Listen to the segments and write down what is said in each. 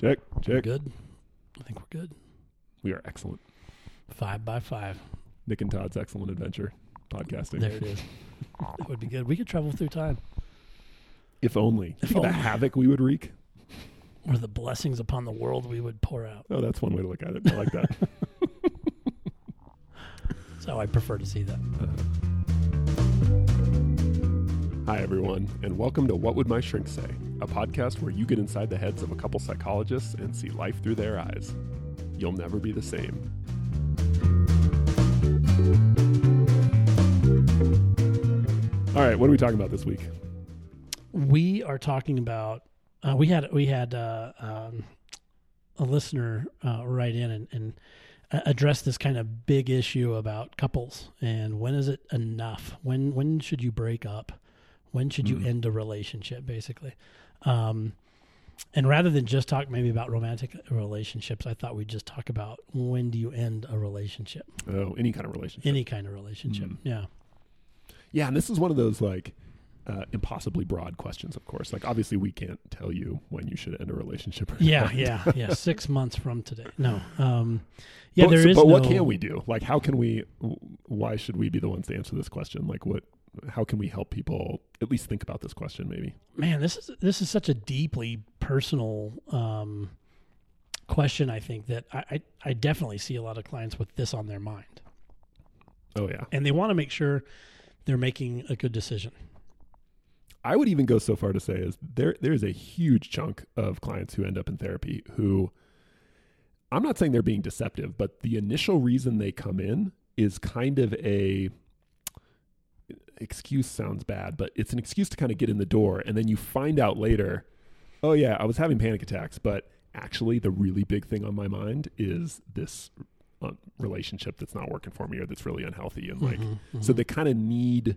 Check, check. good. I think we're good. We are excellent. Five by five. Nick and Todd's excellent adventure podcasting. There it is. that would be good. We could travel through time. If only. If of the havoc we would wreak. Or the blessings upon the world we would pour out. Oh, that's one way to look at it. I like that. That's how I prefer to see that. Uh-huh. Hi, everyone, and welcome to What Would My Shrink Say, a podcast where you get inside the heads of a couple psychologists and see life through their eyes. You'll never be the same. All right, what are we talking about this week? We are talking about. Uh, we had we had uh, um, a listener uh, write in and, and uh, address this kind of big issue about couples and when is it enough? When when should you break up? When should you Mm. end a relationship? Basically, um, and rather than just talk maybe about romantic relationships, I thought we'd just talk about when do you end a relationship, Oh, any kind of relationship. any kind of relationship. Mm. Yeah, Yeah, and this is one of those like uh, impossibly broad questions, of course. Like, obviously, we can't tell you when you should end a relationship. Yeah, yeah, yeah. Six months from today. No. Um, yeah, but, there so- is. but what can we do? Like, how can we? Why should we be the ones to answer this question? Like, what? How can we help people at least think about this question? Maybe. Man, this is this is such a deeply personal um, question. I think that I, I I definitely see a lot of clients with this on their mind, Oh yeah. and they want to make sure they're making a good decision. I would even go so far to say is there there is a huge chunk of clients who end up in therapy who I'm not saying they're being deceptive, but the initial reason they come in is kind of a excuse sounds bad, but it's an excuse to kind of get in the door and then you find out later, oh yeah, I was having panic attacks, but actually the really big thing on my mind is this uh, relationship that's not working for me or that's really unhealthy and like Mhm, so mhm. they kind of need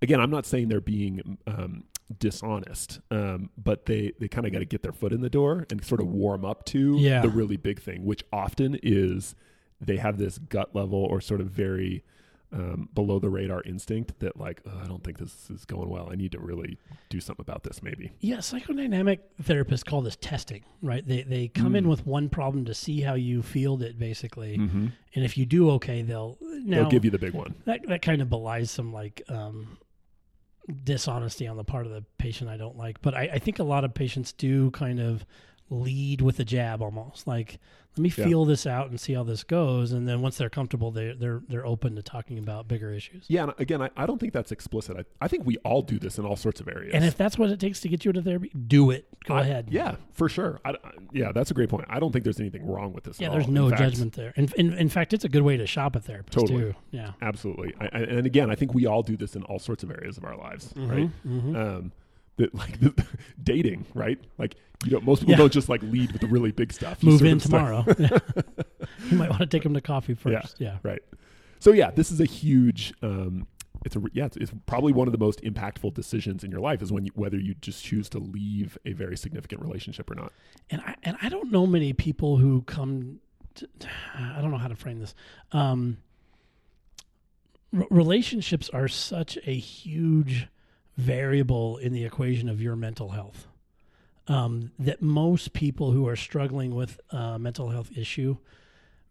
again i'm not saying they're being um, dishonest um, but they they kind of got to get their foot in the door and sort of warm up to Yeah. the really big thing which often is they have this gut level or sort of very um, below the radar instinct that like "Ugh, i don't think this is going well i need to really do something about this maybe Yeah, psychodynamic therapists call this testing, right? They they come in Mm. with one problem to see how you field it, basically, mm-hmm. and if you do okay, they'll now they'll give you the big one that that kind of belies some like um, dishonesty on the part of the patient I don't like. But I, I think a lot of patients do kind of lead with a jab almost like let me Yeah. feel this out and see how this goes and then once they're comfortable they they're they're open to talking about bigger issues yeah and again i, I don't think that's explicit I, I think we all do this in all sorts of areas and if that's what it takes to get you to therapy do it go I- ahead Yeah, for sure. I, yeah, that's a great point. I don't think there's anything wrong with this. yeah at there's all. no In fact, judgment there in, in in fact it's a good way to shop a therapist Totally. too yeah Absolutely. And again, I think we all do this in all sorts of areas of our lives, right? Mhm. Um, that like the, dating, right? Like you know, most people Yeah. don't just like lead with the really big stuff. You move in tomorrow you might want to take them to coffee Yeah. first yeah right. So yeah, this is a huge. Um, it's a yeah, it's, it's probably one of the most impactful decisions in your life is when you, whether you just choose to leave a very significant relationship or not. and I and I don't know many people who come. To, I don't know how to frame this. Um, r- relationships are such a huge variable in the equation of your mental health um, that most people who are struggling with a mental health issue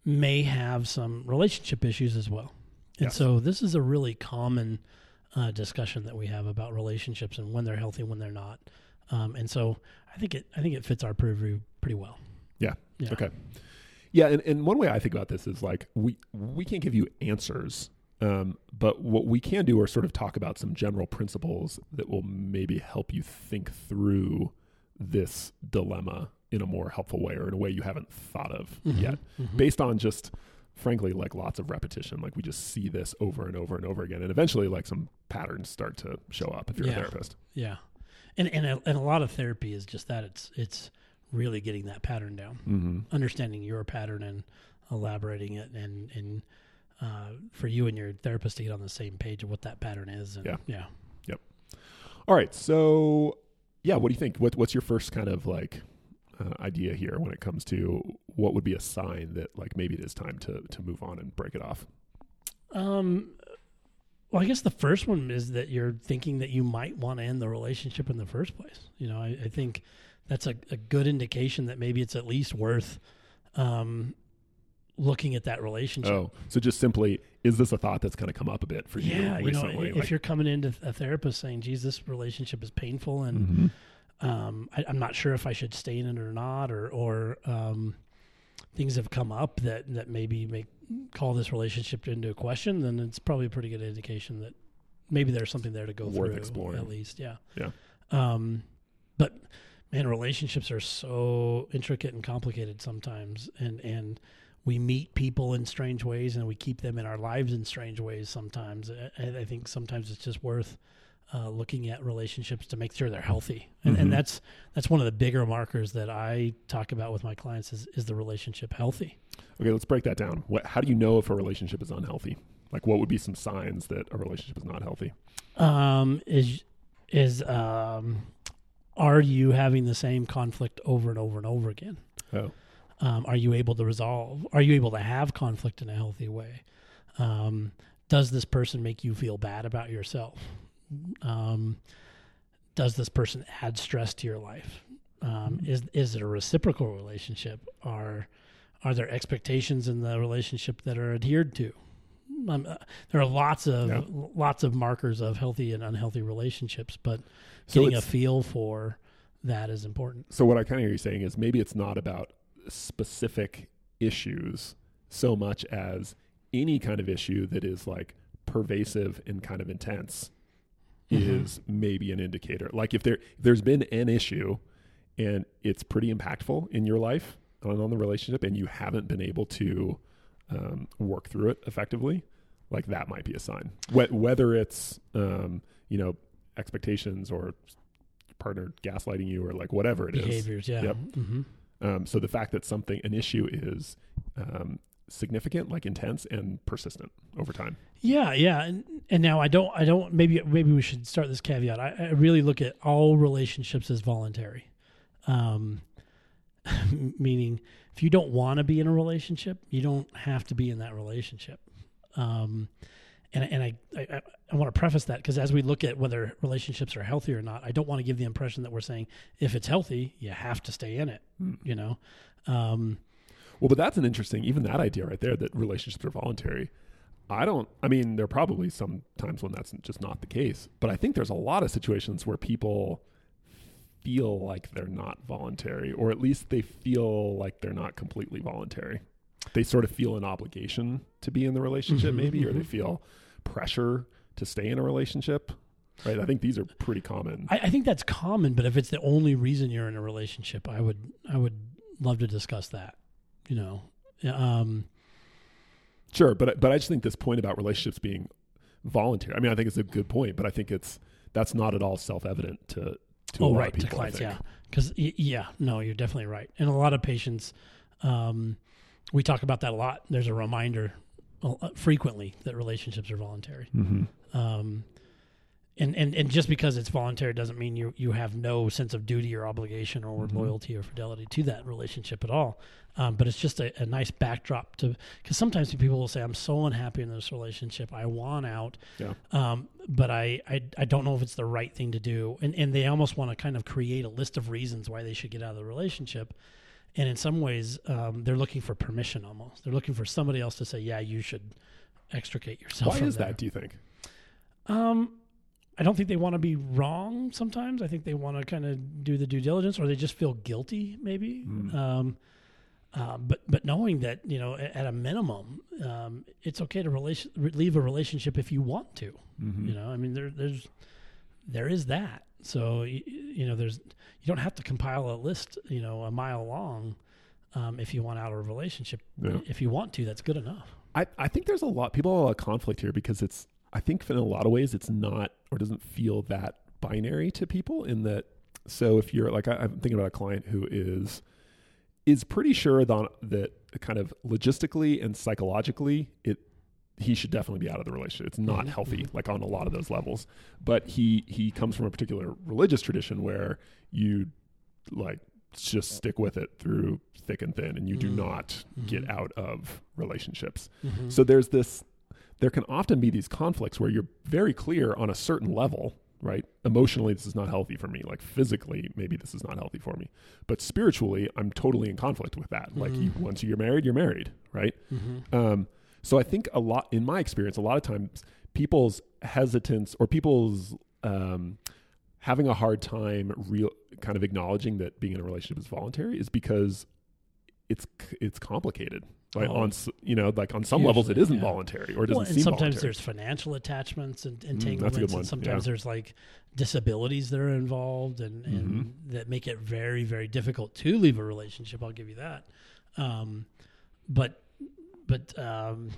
may have some relationship issues as well. And Yes. so this is a really common uh, discussion that we have about relationships and when they're healthy, when they're not. Um, and so I think it I think it fits our purview pretty well. Yeah. Yeah. Okay. Yeah, and, and one way I think about this is like we we can't give you answers, um, but what we can do are sort of talk about some general principles that will maybe help you think through this dilemma in a more helpful way or in a way you haven't thought of Mhm. yet, Mhm. based on just frankly like lots of repetition. Like we just see this over and over and over again, and eventually like some patterns start to show up if you're Yeah. a therapist. Yeah, and and a, and a lot of therapy is just that. It's it's really getting that pattern down, Mm-hmm. understanding your pattern and elaborating it, and and uh, for you and your therapist to get on the same page of what that pattern is. And Yeah. yeah. All right, so yeah, what do you think? What, what's your first kind of like uh, idea here when it comes to what would be a sign that like maybe it is time to to move on and break it off? Um, well, I guess the first one is that you're thinking that you might want to end the relationship in the first place. You know, I, I think that's a, a good indication that maybe it's at least worth um, looking at that relationship. Oh, so just simply, is this a thought that's kind of come up a bit for you yeah, you know, recently? if you're coming into a therapist saying, "Geez, this relationship is painful," and Mhm. um, I, I'm not sure if I should stay in it or not, or or um, things have come up that that maybe make call this relationship into question, then it's probably a pretty good indication that maybe there's something there to go Worth through exploring. at least. Yeah. Yeah. Um, but man, relationships are so intricate and complicated sometimes, and and we meet people in strange ways, and we keep them in our lives in strange ways sometimes. And I think sometimes it's just worth uh, looking at relationships to make sure they're healthy, and, Mhm. and that's that's one of the bigger markers that I talk about with my clients is is the relationship healthy. Okay, let's break that down. What, how do you know if a relationship is unhealthy? Like, what would be some signs that a relationship is not healthy? Um, is is um, are you having the same conflict over and over and over again? Oh, Um, are you able to resolve? Are you able to have conflict in a healthy way? Um, does this person make you feel bad about yourself? Um, does this person add stress to your life? Um, is is it a reciprocal relationship? Are are there expectations in the relationship that are adhered to? Um, uh, there are lots of Yeah. lots of markers of healthy and unhealthy relationships, but So getting a feel for that is important. so what I kind of hear you saying is maybe it's not about specific issues so much as any kind of issue that is like pervasive and kind of intense Mhm. is maybe an indicator. Like if there if there's been an issue and it's pretty impactful in your life and on the relationship, and you haven't been able to um, work through it effectively, like that might be a sign. Wh- whether it's um, you know expectations or partner gaslighting you or like whatever it is. behaviors. Yeah. Yep. hmm Um, so the fact that something an issue is um, significant, like intense and persistent over time. Yeah, yeah, and and now I don't, I don't. Maybe maybe we should start this caveat. I, I really look at all relationships as voluntary, um, meaning if you don't want to be in a relationship, you don't have to be in that relationship. Um, and and I I, I want to preface that because as we look at whether relationships are healthy or not, I don't want to give the impression that we're saying if it's healthy, you have to stay in it. Hmm. You know. Um, Well, but that's an interesting, even that idea right there that relationships are voluntary. I don't, I mean, there are probably some times when that's just not the case, but I think there's a lot of situations where people feel like they're not voluntary, or at least they feel like they're not completely voluntary. They sort of feel an obligation to be in the relationship, Mhm, maybe, or they mhm. feel pressure to stay in a relationship. Right. I think these are pretty common. I, I think that's common, but if it's the only reason you're in a relationship, I would I would love to discuss that. You know, um, Sure, but but I just think this point about relationships being voluntary. I mean, I think it's a good point, but I think it's that's not at all self evident to to a oh lot right of people. to clients, yeah, because yeah, no, you're definitely right. And a lot of patients, um, we talk about that a lot. There's a reminder frequently that relationships are voluntary. Mm-hmm. Um, and, and, and just because it's voluntary doesn't mean you, you have no sense of duty or obligation or Mhm. loyalty or fidelity to that relationship at all. Um, but it's just a, a nice backdrop to, because sometimes people will say, I'm so unhappy in this relationship. I want out. Yeah. Um, but I, I, I don't know if it's the right thing to do. And, and they almost want to kind of create a list of reasons why they should get out of the relationship. And in some ways, um, they're looking for permission almost. They're looking for somebody else to say, yeah, you should extricate yourself. Why is there. that? Do you think? Um, I don't think they want to be wrong. Sometimes I think they want to kind of do the due diligence, or they just feel guilty, maybe. Mm. Um, uh, but but knowing that you know at a minimum, um, it's okay to relation leave a relationship if you want to. Mm-hmm. You know, I mean there there's there is that. So you, you know there's you don't have to compile a list you know a mile long um, if you want out of a relationship. Yeah. If you want to, that's good enough. I, I think there's a lot people have a lot of conflict here because it's I think in a lot of ways it's not or doesn't feel that binary to people in that so if you're like I, I'm thinking about a client who is is pretty sure that that kind of logistically and psychologically it he should definitely be out of the relationship. It's not Mhm, healthy, like on a lot of those levels. But he he comes from a particular religious tradition where you like just stick with it through thick and thin, and you do Mm. not get Mhm. out of relationships. Mhm. So there's this. There can often be these conflicts where you're very clear on a certain level right? Emotionally, this is not healthy for me. Like physically, maybe this is not healthy for me. But spiritually, I'm totally in conflict with that. Like you, once you're married, you're married, right? Um, so I think a lot, in my experience, a lot of times people's hesitance or people's um, having a hard time real kind of acknowledging that being in a relationship is voluntary is because it's it's complicated. Right? Oh. On you know, like on some levels, it Usually, isn't yeah. voluntary or it doesn't Well, and seem sometimes voluntary. there's financial attachments and Mm, entanglements, one, and sometimes yeah. there's like disabilities that are involved and, and Mm-hmm. that make it very, very difficult to leave a relationship. I'll give you that. Um, but, but um,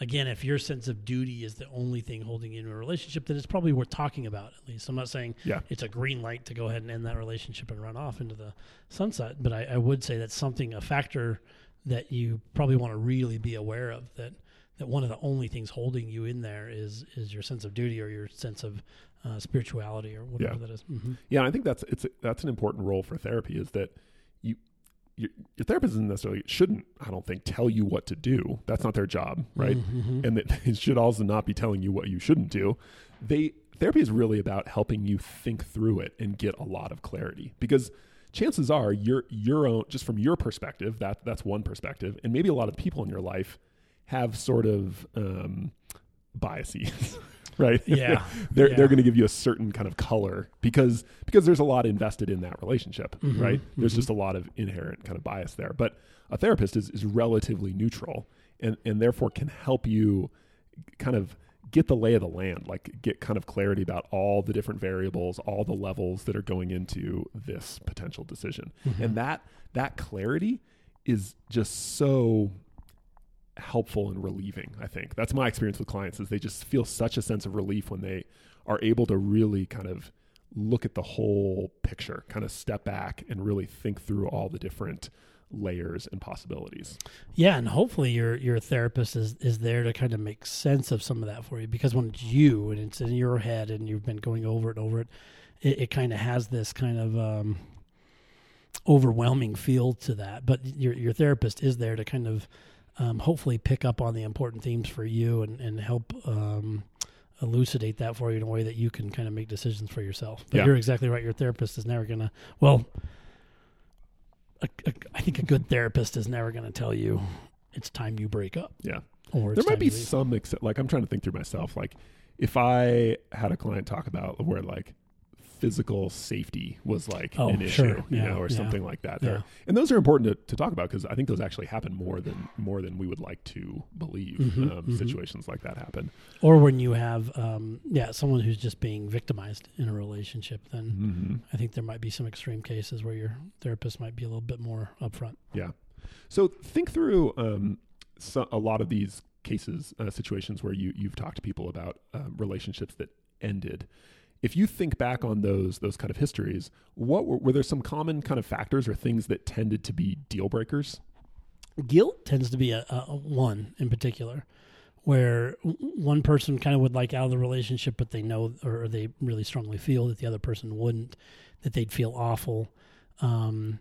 again, if your sense of duty is the only thing holding you in a relationship, then it's probably worth talking about at least. I'm not saying Yeah. it's a green light to go ahead and end that relationship and run off into the sunset, but I, I would say that's something, a factor that you probably want to really be aware of that that one of the only things holding you in there is is your sense of duty or your sense of uh, spirituality or whatever Yeah. that is. Mm-hmm. Yeah, I think that's it's that's an important role for therapy is that you your, your therapist isn't necessarily shouldn't I don't think tell you what to do. That's not their job, right? Mm-hmm. And that it should also not be telling you what you shouldn't do. They therapy is really about helping you think through it and get a lot of clarity because chances are your your own just from your perspective that that's one perspective and maybe a lot of people in your life have sort of um biases right Yeah. they're Yeah. they're going to give you a certain kind of color because because there's a lot invested in that relationship Mhm, right there's mhm. just a lot of inherent kind of bias there but a therapist is, is relatively neutral and and therefore can help you kind of get the lay of the land like get kind of clarity about all the different variables all the levels that are going into this potential decision Mm-hmm. and that that clarity is just so helpful and relieving i think that's my experience with clients is they just feel such a sense of relief when they are able to really kind of look at the whole picture kind of step back and really think through all the different layers and possibilities Yeah, and hopefully your your therapist is is there to kind of make sense of some of that for you because when it's you and it's in your head and you've been going over it over it, it, it kind of has this kind of um, overwhelming feel to that. But your your therapist is there to kind of um, hopefully pick up on the important themes for you and and help. Um, elucidate that for you in a way that you can kind of make decisions for yourself but Yeah. you're exactly right your therapist is never gonna well a, a, I think a good therapist is never going to tell you it's time you break up. yeah Or there might be some except like i'm trying to think through myself like if i had a client talk about where like physical safety was like Oh, an issue sure. you Yeah, know or yeah. something like that Yeah. And those are important to, to talk about because i think those actually happen more than more than we would like to believe Mhm, um, mhm. situations like that happen Or when you have, um, yeah, someone who's just being victimized in a relationship, then mm-hmm. I think there might be some extreme cases where your therapist might be a little bit more upfront. Yeah. So think through um, so, a lot of these cases, uh, situations where you you've talked to people about uh, relationships that ended. If you think back on those those kind of histories, what were, were there some common kind of factors or things that tended to be deal breakers? Guilt tends to be a, a, one in particular, where one person kind of would like out of the relationship, but they know or they really strongly feel that the other person wouldn't, that they'd feel awful. Um,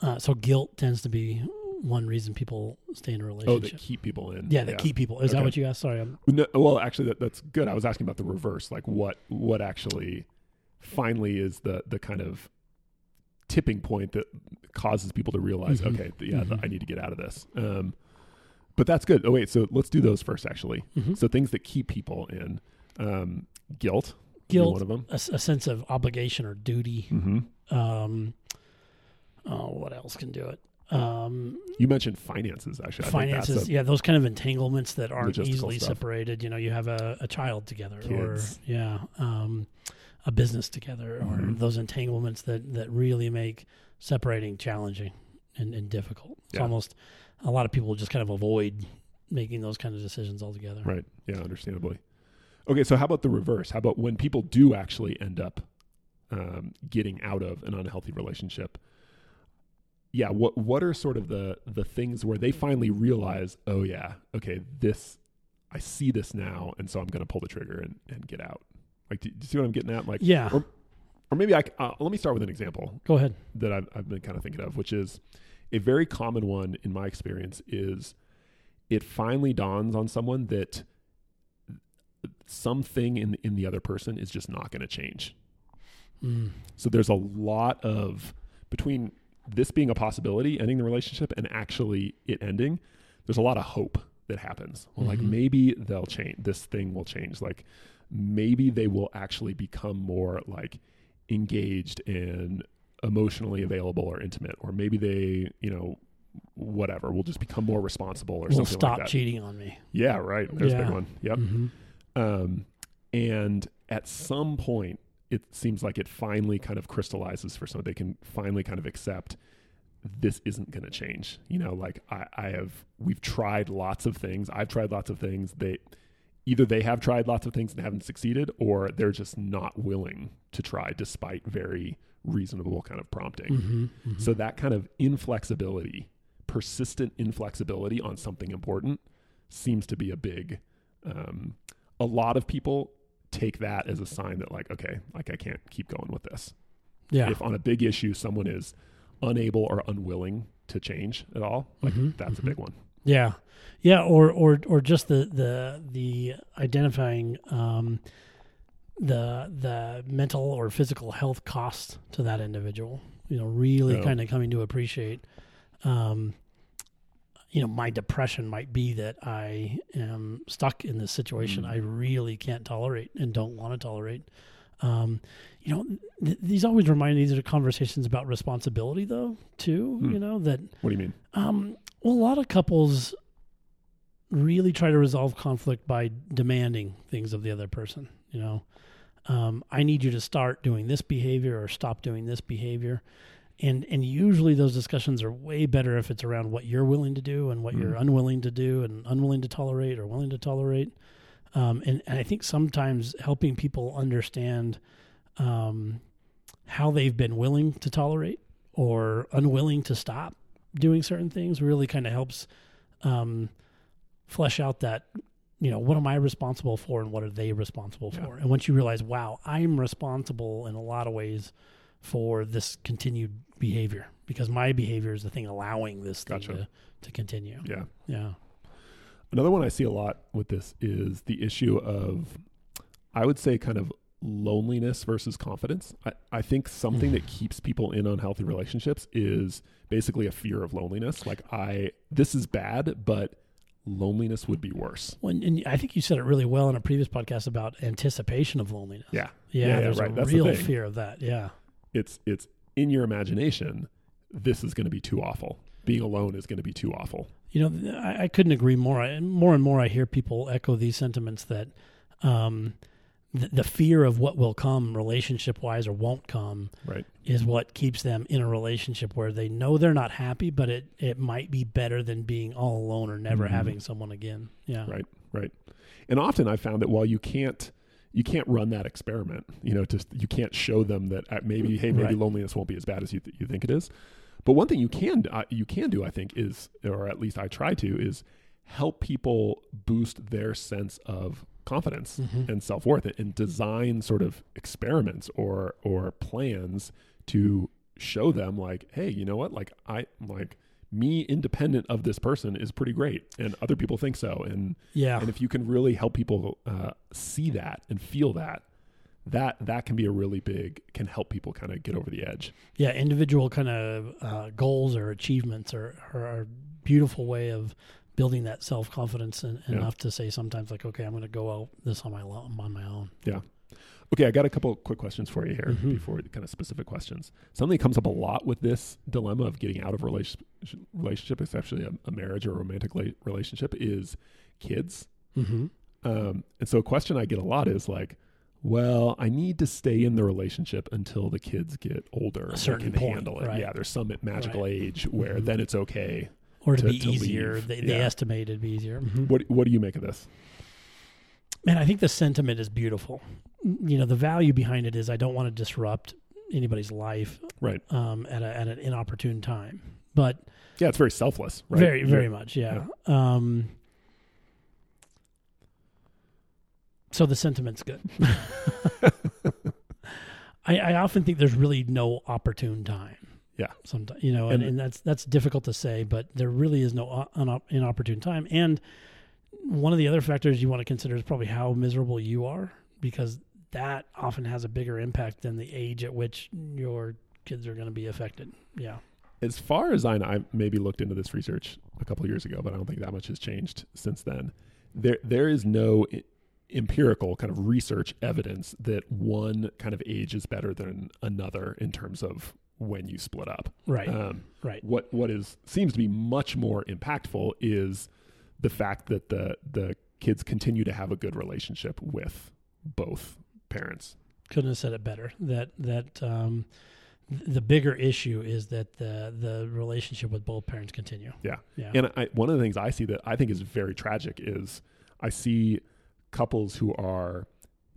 uh, so guilt tends to be one reason people stay in a Oh, relationship. that keep people in. yeah, that keep people. Is that what you asked? Sorry, I'm, No, well, actually, that, that's good. I was asking about the reverse, like what what actually finally is the the kind of tipping point that causes people to realize, Mhm. okay, yeah, Mhm. I need to get out of this. Um, but that's good. Oh wait, so let's do those first. Actually, Mhm. so things that keep people in um, guilt, Guilt. one of them. a sense of obligation or duty. hmm Um, oh, what else can do it? Um, You mentioned finances. Actually, I finances, yeah, those kind of entanglements that aren't easily stuff. separated. You know, you have a, a child together, Kids. or yeah, um, a business together, or Mhm. those entanglements that that really make separating challenging and, and difficult. It's Yeah. almost a lot of people just kind of avoid making those kind of decisions altogether. Right. Yeah, understandably. Okay, so how about the reverse? How about when people do actually end up um, getting out of an unhealthy relationship? Yeah, what what are sort of the the things where they finally realize, oh yeah, okay, this I see this now, and so I'm going to pull the trigger and, and get out. Like, do, do you see what I'm getting at? Like, Yeah, Or- or maybe I uh, let me start with an example go ahead. that I've, I've been kind of thinking of, which is a very common one in my experience is it finally dawns on someone that something in in the other person is just not going to change. Mm. So there's a lot of between this being a possibility, ending the relationship, and actually it ending. There's a lot of hope that happens. Well, like Mhm. maybe they'll change. This thing will change. Like maybe they will actually become more like engaged and emotionally available or intimate, or maybe they, you know, whatever will just become more responsible or Will something stop like that. cheating on me. Yeah, right. There's a Yeah. big one. Yep. Mhm. Um, and at some point, it seems like it finally kind of crystallizes for some. They can finally kind of accept this isn't going to change. You know, like I, I have, we've tried lots of things. I've tried lots of things. They either they have tried lots of things and haven't succeeded, or they're just not willing to try despite very reasonable kind of prompting. Mhm. Mhm. So that kind of inflexibility, persistent inflexibility on something important, seems to be a big. Um, a lot of people take that as a sign that, like, okay, like I can't keep going with this. yeah. If on a big issue someone is unable or unwilling to change at all, like Mhm. that's Mhm. a big one. Yeah, yeah, or or or just the the the identifying um, the the mental or physical health cost to that individual. You know, really Yeah. kind of coming to appreciate. Um, you know, my depression might be that I am stuck in this situation Mm. I really can't tolerate and don't want to tolerate. Um, you know, th- these always remind me these are conversations about responsibility, though, too. Hmm. You know that What do you mean? um, well, a lot of couples really try to resolve conflict by demanding things of the other person. You know, um, I need you to start doing this behavior or stop doing this behavior, and and usually those discussions are way better if it's around what you're willing to do and what you're Mm. unwilling to do and unwilling to tolerate or willing to tolerate. Um, and, and I think sometimes helping people understand um, how they've been willing to tolerate or unwilling to stop doing certain things really kind of helps um, flesh out that you know what am I responsible for and what are they responsible Yeah. for. And once you realize, wow, I'm responsible in a lot of ways for this continued behavior because my behavior is the thing allowing this thing Gotcha. to, to continue. Yeah. Yeah. Another one I see a lot with this is the issue of, I would say, kind of loneliness versus confidence. I, I think something hmm. that keeps people in unhealthy relationships is basically a fear of loneliness. Like, I, this is bad, but loneliness would be worse. Well, and- and I think you said it really well in a previous podcast about anticipation of loneliness. Yeah. Yeah, Yeah, yeah, there's right. a That's real thing. fear of that. Yeah. It's, it's in your imagination, this is going to be too awful. Being alone is going to be too awful. You know, I, I couldn't agree more. I, more and more, I hear people echo these sentiments that um, the, the fear of what will come, relationship wise, or won't come, Right. is what keeps them in a relationship where they know they're not happy, but it it might be better than being all alone or never Mhm. having someone again. Yeah. Right. Right. And often I found that while you can't you can't run that experiment, you know, just you can't show them that uh, maybe hey maybe Right. loneliness won't be as bad as you th- you think it is. But one thing you can uh, you can do I think is or at least I try to is help people boost their sense of confidence Mhm. and self-worth and design sort of experiments or or plans to show them like hey, you know what? Like I like me independent of this person is pretty great and other people think so and Yeah. and if you can really help people uh, see that and feel that that that can be a really big can help people kind of get over the edge yeah, individual kind of uh, goals or achievements are, are, a beautiful way of building that self confidence and Yeah. enough to say sometimes like, okay, I'm going to go out this on my on my own. Okay i got a couple quick questions for you here Mhm. before kind of specific questions something that comes up a lot with this dilemma of getting out of relation, relationship especially a, a marriage or a romantic la- relationship is kids Mm-hmm. um, and so a question i get a lot is like well, I need to stay in the relationship until the kids get older. and certain can point, handle it. right. Yeah, there's some magical Right. age where Mhm. then it's okay. Or to, To- be to easier, leave. they, they Yeah. estimate it'd be easier. Mhm. What What do you make of this? Man, I think the sentiment is beautiful. You know, the value behind it is I don't want to disrupt anybody's life Right. um, at, a, at an inopportune time. But Yeah, it's very selfless. Right. very, very much, yeah. Um, so the sentiment's good. I, I often think there's really no opportune time. Yeah. Sometimes, you know, and, And- and that's that's difficult to say, but there really is no unop- inopportune time. And one of the other factors you want to consider is probably how miserable you are, because that often has a bigger impact than the age at which your kids are going to be affected. Yeah. As far as I know, I maybe looked into this research a couple years ago, but I don't think that much has changed since then. There, there is no I- empirical kind of research evidence that one kind of age is better than another in terms of when you split up. Right. Um, right. what what is seems to be much more impactful is the fact that the the kids continue to have a good relationship with both parents. Couldn't have said it better. That that um, th- the bigger issue is that the the relationship with both parents continue. Yeah. Yeah. And I, one of the things I see that I think is very tragic is I see couples who are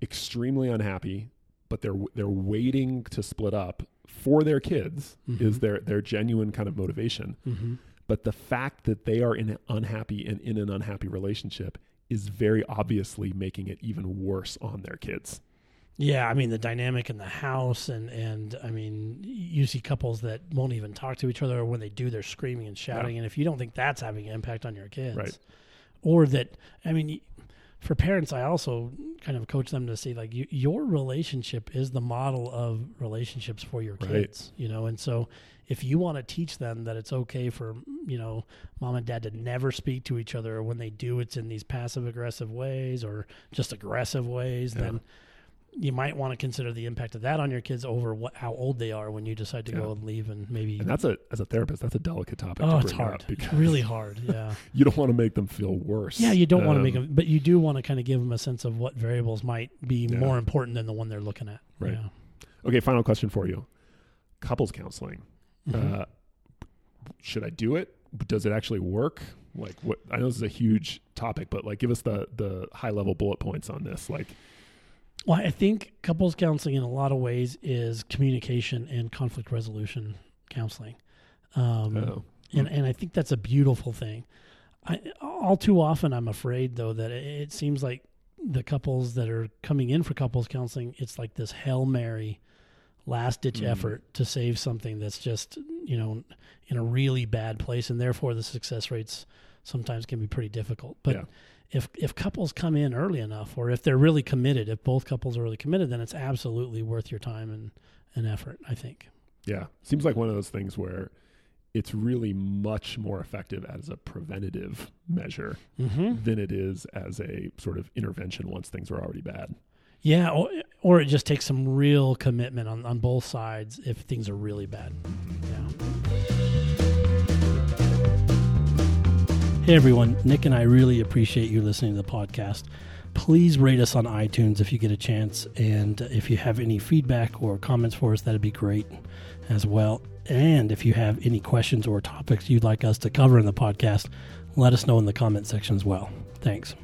extremely unhappy, but they're they're waiting to split up for their kids is Mhm. their their genuine kind of motivation. mm-hmm. But the fact that they are in an unhappy and in an unhappy relationship is very obviously making it even worse on their kids. Yeah, I mean the dynamic in the house, and and I mean you see couples that won't even talk to each other, or when they do, they're screaming and shouting. And if you don't think that's having an impact on your kids, Right. or that I mean, for parents, I also kind of coach them to see like you, your relationship is the model of relationships for your Right. kids, you know, and so if you want to teach them that it's okay for you know mom and dad to never speak to each other, or when they do, it's in these passive aggressive ways or just aggressive ways, Yeah. then you might want to consider the impact of that on your kids over what how old they are when you decide to Yeah. go and leave and maybe And that's a as a therapist, that's a delicate topic oh to it's hard it's really hard yeah you don't want to make them feel worse. yeah you don't want to make Um, them but you do want to kind of give them a sense of what variables might be Yeah. more important than the one they're looking at Right. yeah. Okay, final question for you. Couples counseling. Mhm. Uh, should I do it? Does it actually work? Like what I know this is a huge topic, but like give us the the high level bullet points on this. Like Well, I think couples counseling in a lot of ways is communication and conflict resolution counseling. Um, oh, and and I think that's a beautiful thing. I all too often I'm afraid though that it, it seems like the couples that are coming in for couples counseling, it's like this hail mary, last ditch Mm. effort to save something that's just you know in a really bad place, and therefore the success rates sometimes can be pretty difficult. But Yeah. If if couples come in early enough, or if they're really committed, if both couples are really committed, then it's absolutely worth your time and and effort. I think. yeah. Seems like one of those things where it's really much more effective as a preventative measure Mm-hmm. than it is as a sort of intervention once things are already bad. Yeah, or, or it just takes some real commitment on, on both sides if things are really bad. Yeah. Hey everyone, Nick and I really appreciate you listening to the podcast. Please rate us on iTunes if you get a chance. And if you have any feedback or comments for us, that'd be great as well. And if you have any questions or topics you'd like us to cover in the podcast, let us know in the comment section as well. Thanks.